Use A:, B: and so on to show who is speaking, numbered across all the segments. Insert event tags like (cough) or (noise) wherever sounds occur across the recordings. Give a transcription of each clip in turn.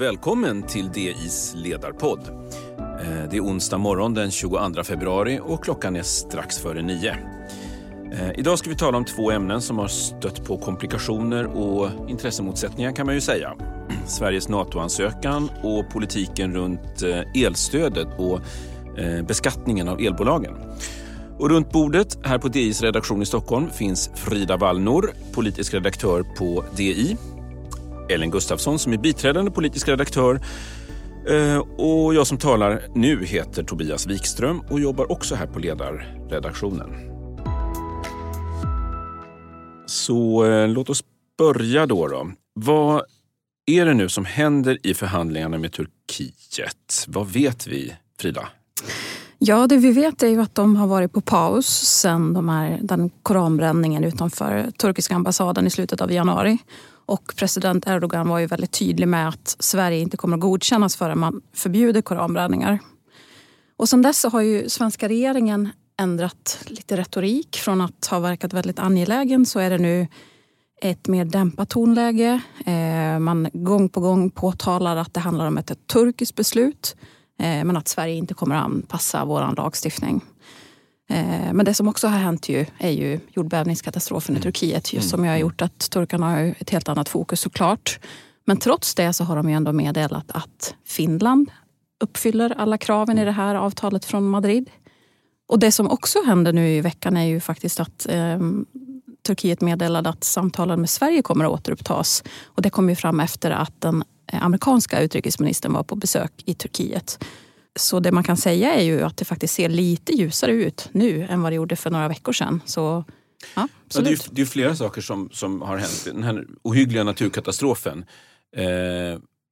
A: och välkommen till DIs ledarpodd. Eh, det är onsdag morgon den 22 februari och klockan är strax före nio. Eh, idag ska vi tala om två ämnen som har stött på komplikationer och intressemotsättningar kan man ju säga. (clears throat) Sveriges NATO-ansökan och politiken runt eh, elstödet och beskattningen av elbolagen. Och runt bordet här på DIs redaktion i Stockholm finns Frida Wallnor, politisk redaktör på DI Ellen Gustafsson som är biträdande politisk redaktör. Eh, och jag som talar nu heter Tobias Wikström och jobbar också här på ledarredaktionen. Så eh, låt oss börja då. då. Vad är det nu som händer i förhandlingarna med Turkiet? Vad vet vi, Frida?
B: Ja, det vi vet är ju att de har varit på paus sen de här, den koranbränningen utanför turkiska ambassaden i slutet av januari. Och president Erdogan var ju väldigt tydlig med att Sverige inte kommer att godkännas förrän man förbjuder koranbränningar. Och sen dess har ju svenska regeringen ändrat lite retorik. Från att ha verkat väldigt angelägen så är det nu ett mer dämpat tonläge. Eh, man gång på gång påtalar att det handlar om ett turkiskt beslut eh, men att Sverige inte kommer att anpassa vår lagstiftning. Eh, men det som också har hänt ju är ju jordbävningskatastrofen i mm. Turkiet just som har mm. gjort att turkarna har ett helt annat fokus såklart. Men trots det så har de ju ändå meddelat att Finland uppfyller alla kraven i det här avtalet från Madrid. Och det som också händer nu i veckan är ju faktiskt att eh, Turkiet meddelade att samtalen med Sverige kommer att återupptas. Och det kom ju fram efter att den amerikanska utrikesministern var på besök i Turkiet. Så det man kan säga är ju att det faktiskt ser lite ljusare ut nu än vad det gjorde för några veckor sedan. Så, ja,
A: ja, det, är, det är flera saker som, som har hänt. Den här ohyggliga naturkatastrofen. Eh,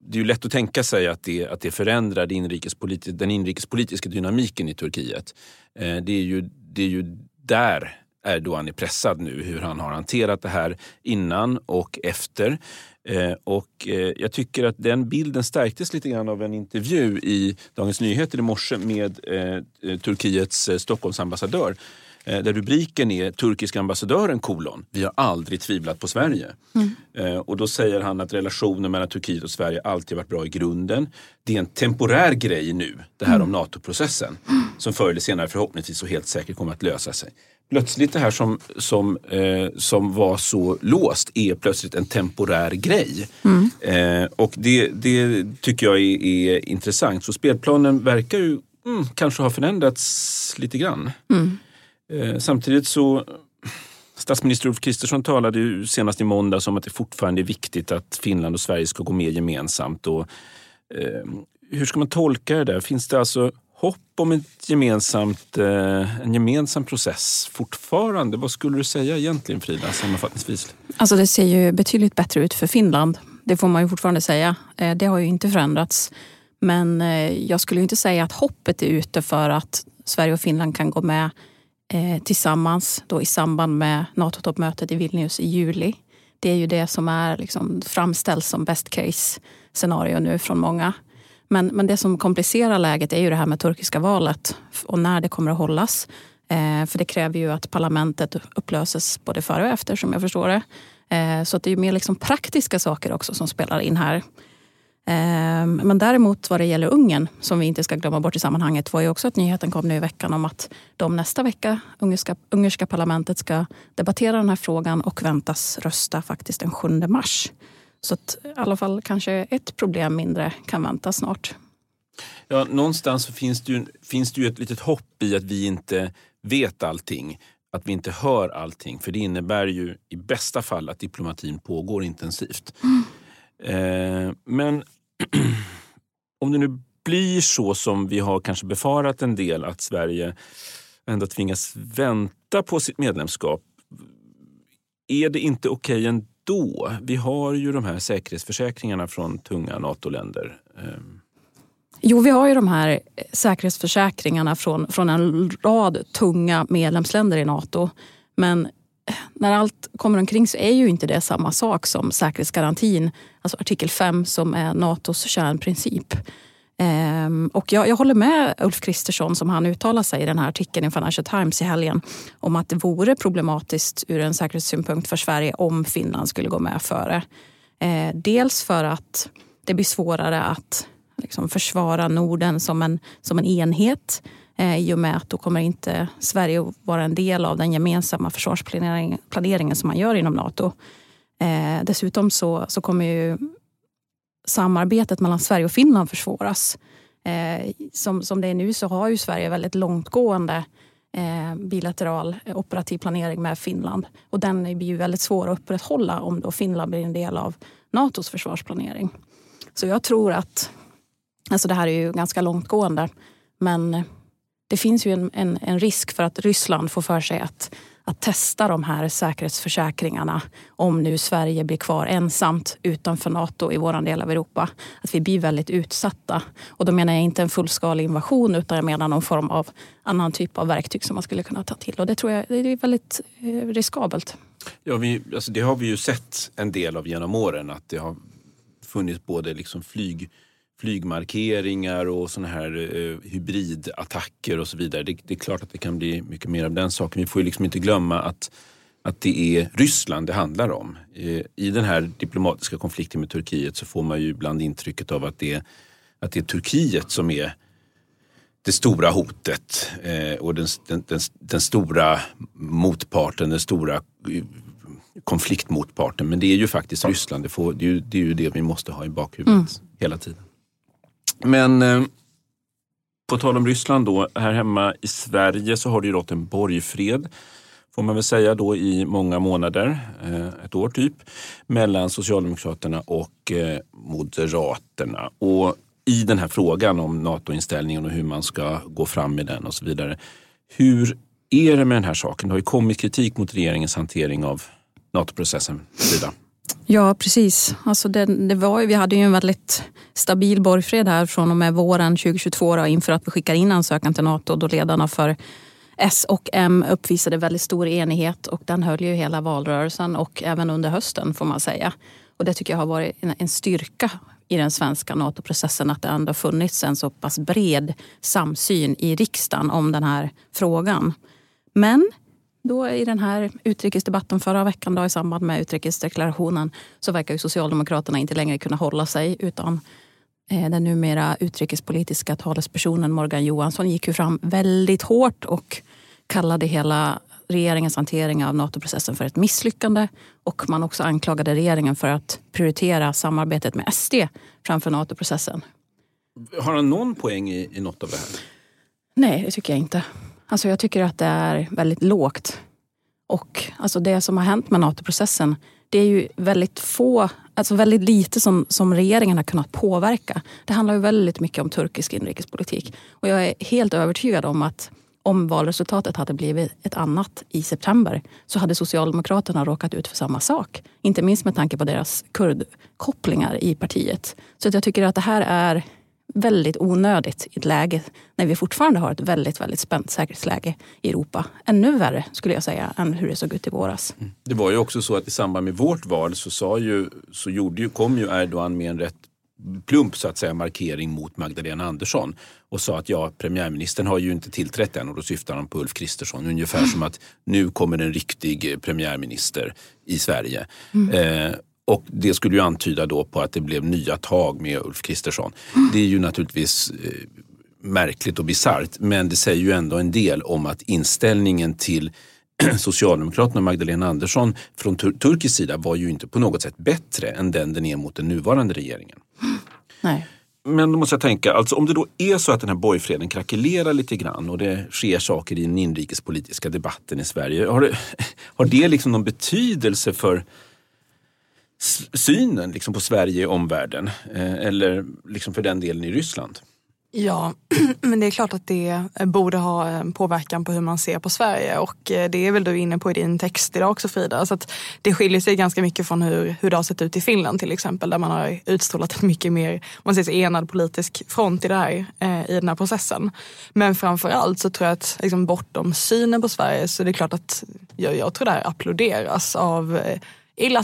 A: det är ju lätt att tänka sig att det, att det förändrar det inrikespolitis den inrikespolitiska dynamiken i Turkiet. Eh, det, är ju, det är ju där Erdogan är pressad nu, hur han har hanterat det här innan och efter. Eh, och eh, jag tycker att den bilden stärktes lite grann av en intervju i Dagens Nyheter i morse med eh, eh Turkiets eh, Stockholmsambassadör där rubriken är Turkisk ambassadören kolon. Vi har aldrig tvivlat på Sverige. Mm. Och då säger han att relationen mellan Turkiet och Sverige alltid varit bra i grunden. Det är en temporär grej nu, det här mm. om NATO-processen, som förr eller senare förhoppningsvis och helt säkert kommer att lösa sig plötsligt det här som, som, eh, som var så låst är plötsligt en temporär grej. Mm. Eh, och det, det tycker jag är, är, intressant. Så spelplanen verkar ju mm, kanske ha förändrats lite grann. Mm. Eh, samtidigt så (sniffs) Statsminister Ulf Kristersson talade ju senast i måndags om att det fortfarande är viktigt att Finland och Sverige ska gå med gemensamt. Och, eh, hur ska man tolka det där? Finns det alltså hopp om ett gemensamt, eh, en gemensam process fortfarande. Vad skulle du säga egentligen Frida, sammanfattningsvis?
B: Alltså det ser ju betydligt bättre ut för Finland. Det får man ju fortfarande säga. Eh, det har ju inte förändrats. Men eh, jag skulle inte säga att hoppet är ute för att Sverige och Finland kan gå med Eh, tillsammans då i samband med NATO-toppmötet i Vilnius i juli. Det är ju det som är liksom framställs som best case scenario nu från många. Men, men det som komplicerar läget är ju det här med turkiska valet och när det kommer att hållas. Eh, för det kräver ju att parlamentet upplöses både före och efter som jag förstår det. Eh, så det är mer liksom praktiska saker också som spelar in här. Eh, men däremot vad det gäller Ungern, som vi inte ska glömma bort i sammanhanget, var ju också att nyheten kom nu i veckan om att de nästa vecka, ungerska, ungerska parlamentet, ska debattera den här frågan och väntas rösta faktiskt den 7 mars. Så att i alla fall kanske ett problem mindre kan vänta snart.
A: Ja, någonstans finns det, ju, finns det ju ett litet hopp i att vi inte vet allting. Att vi inte hör allting. För det innebär ju i bästa fall att diplomatin pågår intensivt. Mm. Eh, men (clears throat) om det nu blir så som vi har kanske befarat en del att Sverige ändå tvingas vänta på sitt medlemskap. Är det inte okej okay ändå? Vi har ju de här säkerhetsförsäkringarna från tunga NATO-länder. Ehm.
B: Jo, vi har ju de här säkerhetsförsäkringarna från, från en rad tunga medlemsländer i NATO. Men när allt kommer omkring så är ju inte det samma sak som säkerhetsgarantin, alltså artikel 5 som är Natos kärnprincip. Ehm, och jag, jag, håller med Ulf Kristersson som han uttalar sig i den här artikeln i Financial Times i helgen om att det vore problematiskt ur en säkerhetssynpunkt för Sverige om Finland skulle gå med före. Ehm, dels för att det blir svårare att liksom, försvara Norden som en, som en enhet Eh, i och med att då kommer inte Sverige att vara en del av den gemensamma försvarsplaneringen som man gör inom Nato. Eh, dessutom så, så kommer ju samarbetet mellan Sverige och Finland försvåras. Eh, som, som det är nu så har ju Sverige väldigt långtgående bilateral operativ planering med Finland. Och den blir ju väldigt svår att upprätthålla om då Finland blir en del av Natos försvarsplanering. Så jag tror att, alltså det här är ju ganska långtgående, men det finns ju en, en, en risk för att Ryssland får för sig att att testa de här säkerhetsförsäkringarna om nu Sverige blir kvar ensamt utanför Nato i vår del av Europa. Att vi blir väldigt utsatta. Och då menar jag inte en fullskalig invasion utan jag menar någon form av annan typ av verktyg som man skulle kunna ta till. Och det tror jag det är väldigt eh, riskabelt.
A: Ja, vi, alltså det har vi ju sett en del av genom åren att det har funnits både liksom flyg flygmarkeringar och såna här eh, hybridattacker och så vidare. Det, det, är klart att det kan bli mycket mer av den saken. Vi får ju liksom inte glömma att, att det är Ryssland det handlar om. Eh, I den här diplomatiska konflikten med Turkiet så får man ju ibland intrycket av att det, att det är Turkiet som är det stora hotet eh, och den, den, den, den, stora motparten, den stora eh, konfliktmotparten. Men det är ju faktiskt Ryssland. Det, får, det, är, ju, det är ju det vi måste ha i bakhuvudet mm. hela tiden. Men eh, på tal om Ryssland då, här hemma i Sverige så har det ju rått en borgfred får man väl säga då i många månader, eh, ett år typ, mellan Socialdemokraterna och eh, Moderaterna. Och i den här frågan om NATO-inställningen och hur man ska gå fram med den och så vidare. Hur är det med den här saken? Det har ju kommit kritik mot regeringens hantering av NATO-processen. Frida.
B: Ja, precis. Alltså det, det var, vi hade ju en väldigt stabil borgfred här från och med våren 2022 då, inför att vi skickar in ansökan till Nato då ledarna för S och M uppvisade väldigt stor enighet och den höll ju hela valrörelsen och även under hösten får man säga. Och det tycker jag har varit en, en styrka i den svenska NATO-processen att det ändå funnits en så pass bred samsyn i riksdagen om den här frågan. Men då i den här utrikesdebatten förra veckan då, i samband med utrikesdeklarationen så verkar ju Socialdemokraterna inte längre kunna hålla sig utan eh, den numera utrikespolitiska talespersonen Morgan Johansson gick ju fram väldigt hårt och kallade hela regeringens hantering av NATO-processen för ett misslyckande och man också anklagade regeringen för att prioritera samarbetet med SD framför NATO-processen.
A: Har han någon poäng i, i något av det här?
B: Nej, det tycker jag inte. Alltså jag tycker att det är väldigt lågt. Och alltså det som har hänt med NATO-processen, det är ju väldigt få, alltså väldigt lite som, som regeringen har kunnat påverka. Det handlar ju väldigt mycket om turkisk inrikespolitik. Och jag är helt övertygad om att om valresultatet hade blivit ett annat i september så hade Socialdemokraterna råkat ut för samma sak. Inte minst med tanke på deras kurdkopplingar i partiet. Så jag tycker att det här är väldigt onödigt i ett läge när vi fortfarande har ett väldigt, väldigt spänt säkerhetsläge i Europa. Ännu värre skulle jag säga än hur det såg ut i våras. Mm.
A: Det var ju också så att i samband med vårt val så, sa ju, så gjorde ju, kom ju Erdogan med en rätt plump så att säga markering mot Magdalena Andersson och sa att ja, premiärministern har ju inte tillträtt än och då syftar han på Ulf Kristersson. Ungefär som att nu kommer en riktig premiärminister i Sverige. Mm. Eh, och det skulle ju antyda då på att det blev nya tag med Ulf Kristersson. Det är ju naturligtvis eh, märkligt och bisarrt men det säger ju ändå en del om att inställningen till (clears throat) Socialdemokraterna och Magdalena Andersson från tur turkisk sida var ju inte på något sätt bättre än den den är mot den nuvarande regeringen.
B: Nej.
A: Men då måste jag tänka, alltså om det då är så att den här borgfreden krackelerar lite grann och det sker saker i den inrikespolitiska debatten i Sverige. Har det, (laughs) har det liksom någon betydelse för synen liksom på Sverige i omvärlden eh, eller liksom för den delen i Ryssland?
C: Ja, (clears throat) men det är klart att det eh, borde ha en påverkan på hur man ser på Sverige och eh, det är väl du inne på i din text idag också Frida. Så att det skiljer sig ganska mycket från hur, hur det har sett ut i Finland till exempel där man har utstrålat en mycket mer man säger, enad politisk front i, det här, eh, i den här processen. Men framför allt så tror jag att liksom, bortom synen på Sverige så är det klart att jag, jag tror det här applåderas av eh, illa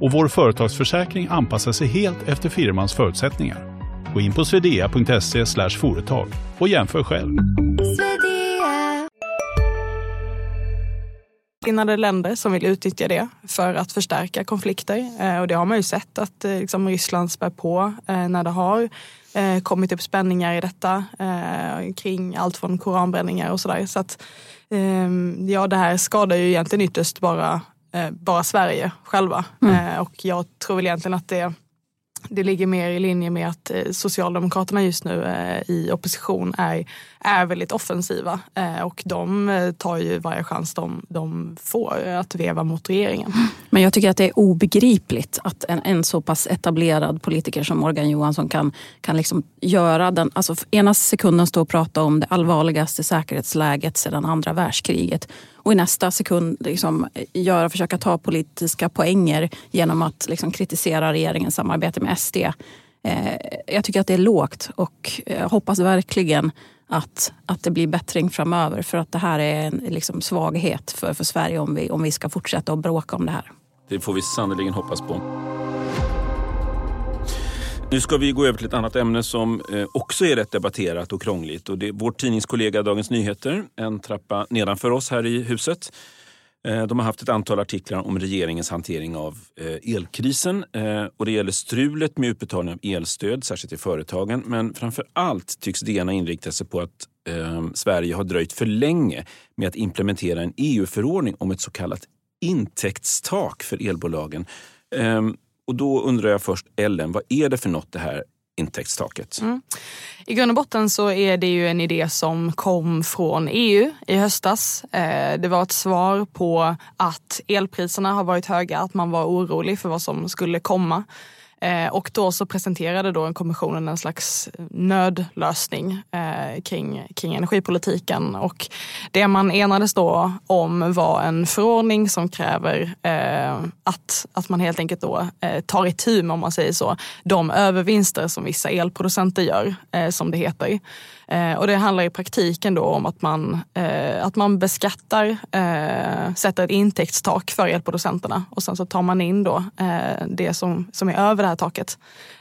D: och vår företagsförsäkring anpassar sig helt efter firmans förutsättningar. Gå in på swedea.se företag och jämför själv.
C: Likasinnade länder som vill utnyttja det för att förstärka konflikter. Eh, och det har man ju sett att eh, liksom, Ryssland spär på eh, när det har kommit upp spänningar i detta kring allt från koranbränningar och sådär. Så att ehm, ja, det här skadar ju egentligen ytterst bara, bara Sverige själva. Mm. Och jag tror väl egentligen att det det ligger mer i linje med att eh, Socialdemokraterna just nu eh, i opposition är, är väldigt offensiva eh, och de tar ju varje chans de, de får att veva mot regeringen.
B: Men jag tycker att det är obegripligt att en, en så pass etablerad politiker som Morgan Johansson kan, kan liksom göra den, alltså ena sekunden stå och prata om det allvarligaste säkerhetsläget sedan andra världskriget och i nästa sekund liksom eh, göra, försöka ta politiska poänger genom att liksom kritisera regeringens samarbete med SD. Eh, jag tycker att det är lågt och eh, jag hoppas verkligen att, att det blir bättring framöver för att det här är en liksom svaghet för, för Sverige om vi, om vi ska fortsätta att bråka om det här.
A: Det får vi sannerligen hoppas på. Nu ska vi gå över till ett annat ämne som eh, också är rätt debatterat och krångligt. Och det är vår tidningskollega Dagens Nyheter, en trappa nedanför oss här i huset. Eh, de har haft ett antal artiklar om regeringens hantering av eh, elkrisen. Och det gäller strulet med utbetalning av elstöd, särskilt till företagen. Men framför allt tycks DN inrikta sig på att eh, Sverige har dröjt för länge med att implementera en EU-förordning om ett så kallat intäktstak för elbolagen. Eh, och då undrar jag först, Ellen, vad är det för något det här intäktstaket? Mm.
C: I grund och botten så är det ju en idé som kom från EU i höstas. Eh, det var ett svar på att elpriserna har varit höga, att man var orolig för vad som skulle komma. Eh, och då så presenterade då kommissionen en slags nödlösning eh, kring, kring energipolitiken. Och det man enades då om var en förordning som kräver eh, att, att man helt enkelt då eh, tar itu med, om man säger så, de övervinster som vissa elproducenter gör, eh, som det heter. Eh, och det handlar i praktiken då om att man, eh, att man beskattar, eh, sätter ett intäktstak för elproducenterna och sen så tar man in då eh, det som, som är över det här taket.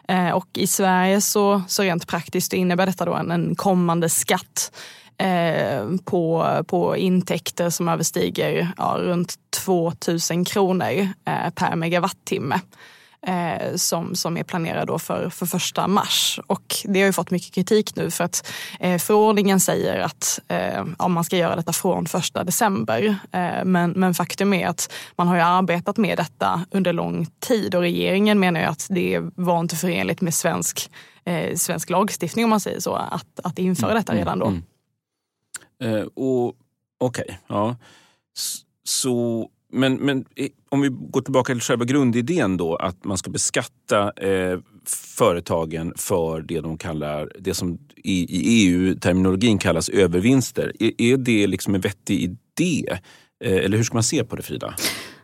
C: Eh, och i Sverige så, så rent praktiskt innebär detta då en, en kommande skatt eh, på, på intäkter som överstiger ja, runt 2000 kronor eh, per megawattimme eh, som, som är planerad då för, för första mars. Och det har ju fått mycket kritik nu för att eh, förordningen säger att eh, ja, man ska göra detta från första december. Eh, men, men faktum är att man har ju arbetat med detta under lång tid och regeringen menar ju att det var inte förenligt med svensk, eh, svensk lagstiftning om man säger så, att, att införa detta mm, redan då. Mm,
A: mm. Eh, Okej, okay, ja. Så men, men om vi går tillbaka till själva grundidén då, att man ska beskatta eh, företagen för det de kallar, det som i, i EU-terminologin kallas övervinster. Är, är det liksom en vettig idé? Eh, eller hur ska man se på det Frida?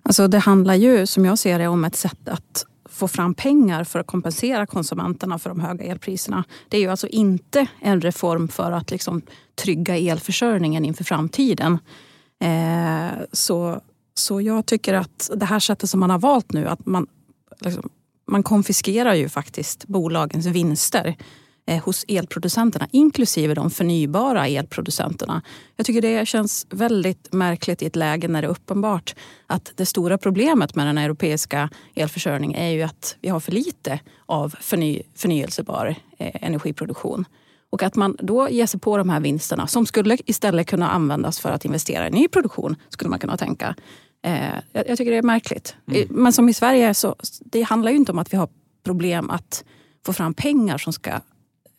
B: Alltså det handlar ju som jag ser det om ett sätt att få fram pengar för att kompensera konsumenterna för de höga elpriserna. Det är ju alltså inte en reform för att liksom trygga elförsörjningen inför framtiden. Eh, så så jag tycker att det här sättet som man har valt nu, att man, liksom, man konfiskerar ju faktiskt bolagens vinster eh, hos elproducenterna, inklusive de förnybara elproducenterna. Jag tycker det känns väldigt märkligt i ett läge när det är uppenbart att det stora problemet med den europeiska elförsörjningen är ju att vi har för lite av förny förnyelsebar eh, energiproduktion. Och att man då ger sig på de här vinsterna som skulle istället kunna användas för att investera i ny produktion, skulle man kunna tänka. Eh, jag, jag, tycker det är märkligt. Mm. Men som i Sverige, så det handlar ju inte om att vi har problem att få fram pengar som ska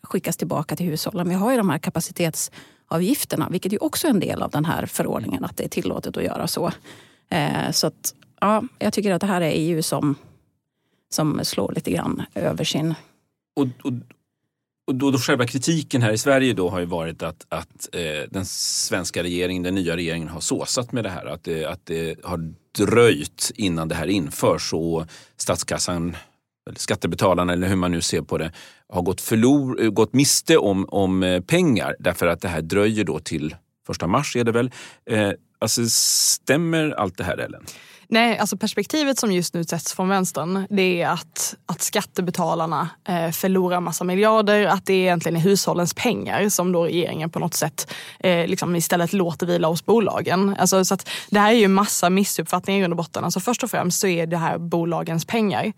B: skickas tillbaka till hushållen. Vi har ju de här kapacitetsavgifterna, vilket ju också är en del av den här förordningen, att det är tillåtet att göra så. Eh, så att, ja, jag tycker att det här är EU som, som slår lite grann över sin...
A: Och, och, och då, då själva kritiken här i Sverige då har ju varit att, att eh, den svenska regeringen, den nya regeringen har såsat med det här. Att det, att det har dröjt innan det här införs och statskassan eller skattebetalarna eller hur man nu ser på det, har gått, förlor, eh, gått miste om, om eh, pengar därför att det här dröjer då till första mars är det väl. Eh, alltså, stämmer allt det här Ellen?
C: Nej, alltså perspektivet som just nu sätts från vänstern det är att, att skattebetalarna eh, förlorar massa miljarder, att det egentligen är hushållens pengar som då regeringen på något sätt eh, liksom istället låter vila hos bolagen. Alltså, så att det här är ju massa missuppfattningar i grund och botten. Alltså först och främst så är det här bolagens pengar.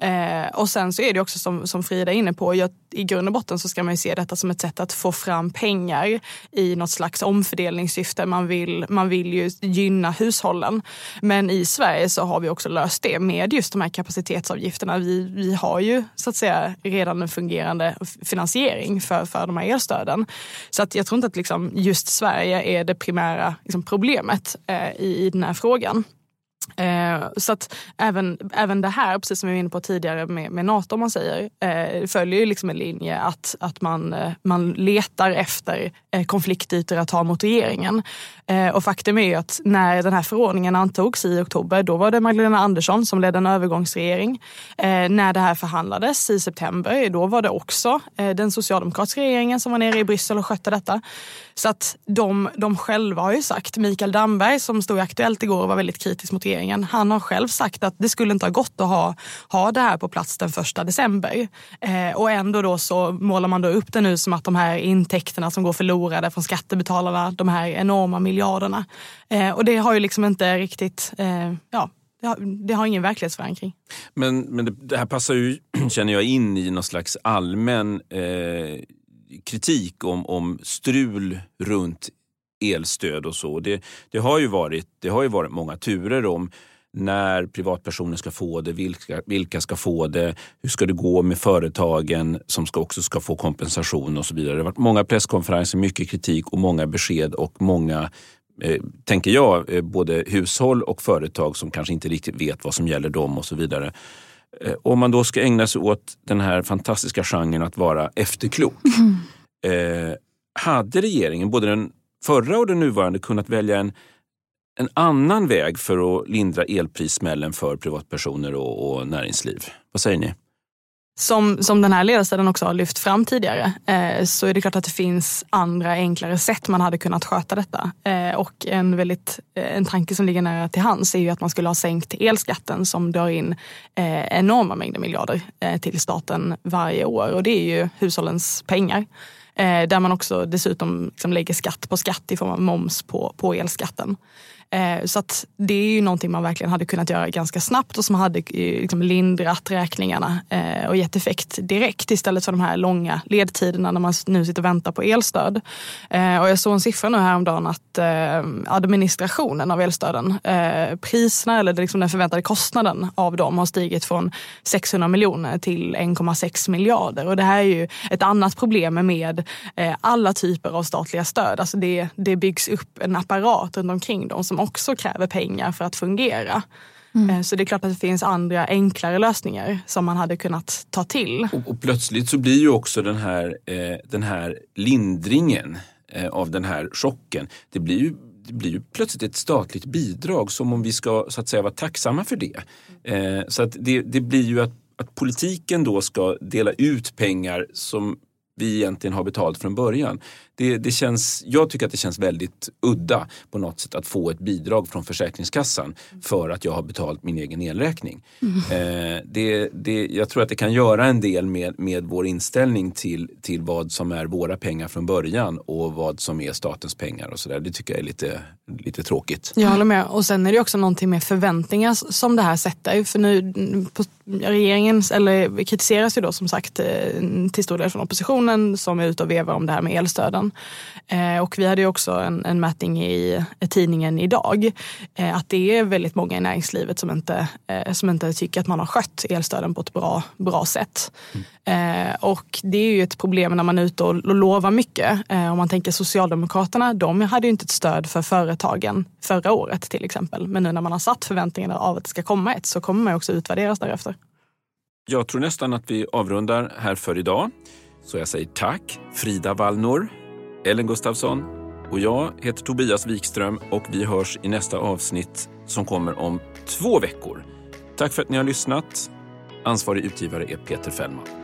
C: Eh, och sen så är det också som, som Frida är inne på, jag, i grund och botten så ska man ju se detta som ett sätt att få fram pengar i något slags omfördelningssyfte. Man vill, man vill ju gynna hushållen. Men i Sverige så har vi också löst det med just de här kapacitetsavgifterna. Vi, vi har ju så att säga redan en fungerande finansiering för, för de här elstöden. Så att jag tror inte att liksom just Sverige är det primära liksom problemet eh, i, i den här frågan. Eh, så att även, även det här, precis som vi var inne på tidigare med, med Nato, om man säger, eh, följer ju liksom en linje att, att man, eh, man letar efter eh, konfliktytor att ha mot regeringen. Eh, och faktum är ju att när den här förordningen antogs i oktober, då var det Magdalena Andersson som ledde en övergångsregering. Eh, när det här förhandlades i september, då var det också eh, den socialdemokratiska regeringen som var nere i Bryssel och skötte detta. Så att de, de själva har ju sagt, Mikael Damberg som stod i Aktuellt igår och var väldigt kritisk mot regeringen, han har själv sagt att det skulle inte ha gått att ha, ha det här på plats den första december. Eh, och ändå då så målar man då upp det nu som att de här intäkterna som går förlorade från skattebetalarna, de här enorma miljarderna. Eh, och det har ju liksom inte riktigt, eh, ja, det har, det har, ingen verklighetsförankring.
A: Men, men det, det, här passar ju, (clears throat) känner jag, in i någon slags allmän eh, kritik om, om strul runt elstöd och så. Det, det, har ju varit, det har ju varit många turer om när privatpersoner ska få det, vilka, vilka ska få det, hur ska det gå med företagen som ska också ska få kompensation och så vidare. Det har varit många presskonferenser, mycket kritik och många besked och många eh, tänker jag, eh, både hushåll och företag som kanske inte riktigt vet vad som gäller dem och så vidare. Eh, om man då ska ägna sig åt den här fantastiska genren att vara efterklok. Mm. Eh, hade regeringen, både den förra och den nuvarande, kunnat välja en, en annan väg för att lindra elprissmällen för privatpersoner och, och näringsliv? Vad säger ni?
C: Som, som den här ledarsidan också har lyft fram tidigare eh, så är det klart att det finns andra enklare sätt man hade kunnat sköta detta. Eh, och en, väldigt, eh, en tanke som ligger nära till hands är ju att man skulle ha sänkt elskatten som drar in eh, enorma mängder miljarder eh, till staten varje år och det är ju hushållens pengar. Eh, där man också dessutom liksom lägger skatt på skatt i form av moms på, på elskatten. Eh, så att det är ju någonting man verkligen hade kunnat göra ganska snabbt och som hade eh, liksom lindrat räkningarna eh, och gett effekt direkt istället för de här långa ledtiderna när man nu sitter och väntar på elstöd. Eh, och jag såg en siffra nu häromdagen att eh, administrationen av elstöden, priserna eller liksom den förväntade kostnaden av dem har stigit från 600 miljoner till 1,6 miljarder. Och det här är ju ett annat problem med alla typer av statliga stöd. Alltså det, det byggs upp en apparat runt omkring dem som också kräver pengar för att fungera. Mm. Eh, så det är klart att det finns andra enklare lösningar som man hade kunnat ta till.
A: Och, och plötsligt så blir ju också den här, eh, den här lindringen eh, av den här chocken, det blir ju det blir ju plötsligt ett statligt bidrag som om vi ska så att säga vara tacksamma för det. Eh, så att det, det blir ju att, att politiken då ska dela ut pengar som vi egentligen har betalt från början. Det, det känns, jag tycker att det känns väldigt udda på något sätt att få ett bidrag från Försäkringskassan för att jag har betalt min egen elräkning. Mm. Eh, det, det, jag tror att det kan göra en del med, med vår inställning till, till vad som är våra pengar från början och vad som är statens pengar och sådär. Det tycker jag är lite, lite tråkigt.
C: Jag håller med. Och sen är det också någonting med förväntningar som det här sätter. För nu, på regeringen eller kritiseras ju då som sagt eh, till stor del från oppositionen som är ute och vevar om det här med elstöden. Eh, och vi hade ju också en, en mätning i tidningen idag eh, att det är väldigt många i näringslivet som inte, eh, som inte tycker att man har skött elstöden på ett bra, bra sätt. Mm. och det är ju ett problem när man är ute och, och lovar mycket. Eh, om man tänker Socialdemokraterna, de hade ju inte ett stöd för företagen förra året till exempel. Men nu när man har satt förväntningarna av att det ska komma ett så kommer man också utvärderas därefter.
A: Jag tror nästan att vi avrundar här för idag. Så jag säger tack Frida Wallnor, Ellen Gustafsson och jag heter Tobias Wikström och vi hörs i nästa avsnitt som kommer om två veckor. Tack för att ni har lyssnat. Ansvarig utgivare är Peter Fällman.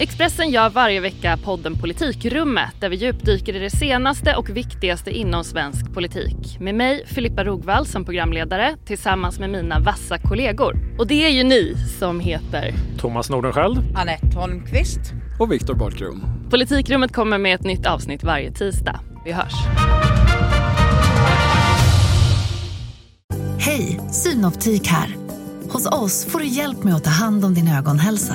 E: Expressen gör varje vecka podden Politikrummet där vi djupdyker i det senaste och viktigaste inom svensk politik. Med mig, Filippa Rogvall, som programledare tillsammans med mina vassa kollegor. Och det är ju ni som heter
F: Thomas Nordenskjöld,
G: Anette Holmqvist
F: och Viktor Bartkron.
E: Politikrummet kommer med ett nytt avsnitt varje tisdag. Vi hörs.
H: Hej, Synoptik här. Hos oss får du hjälp med att ta hand om din ögonhälsa.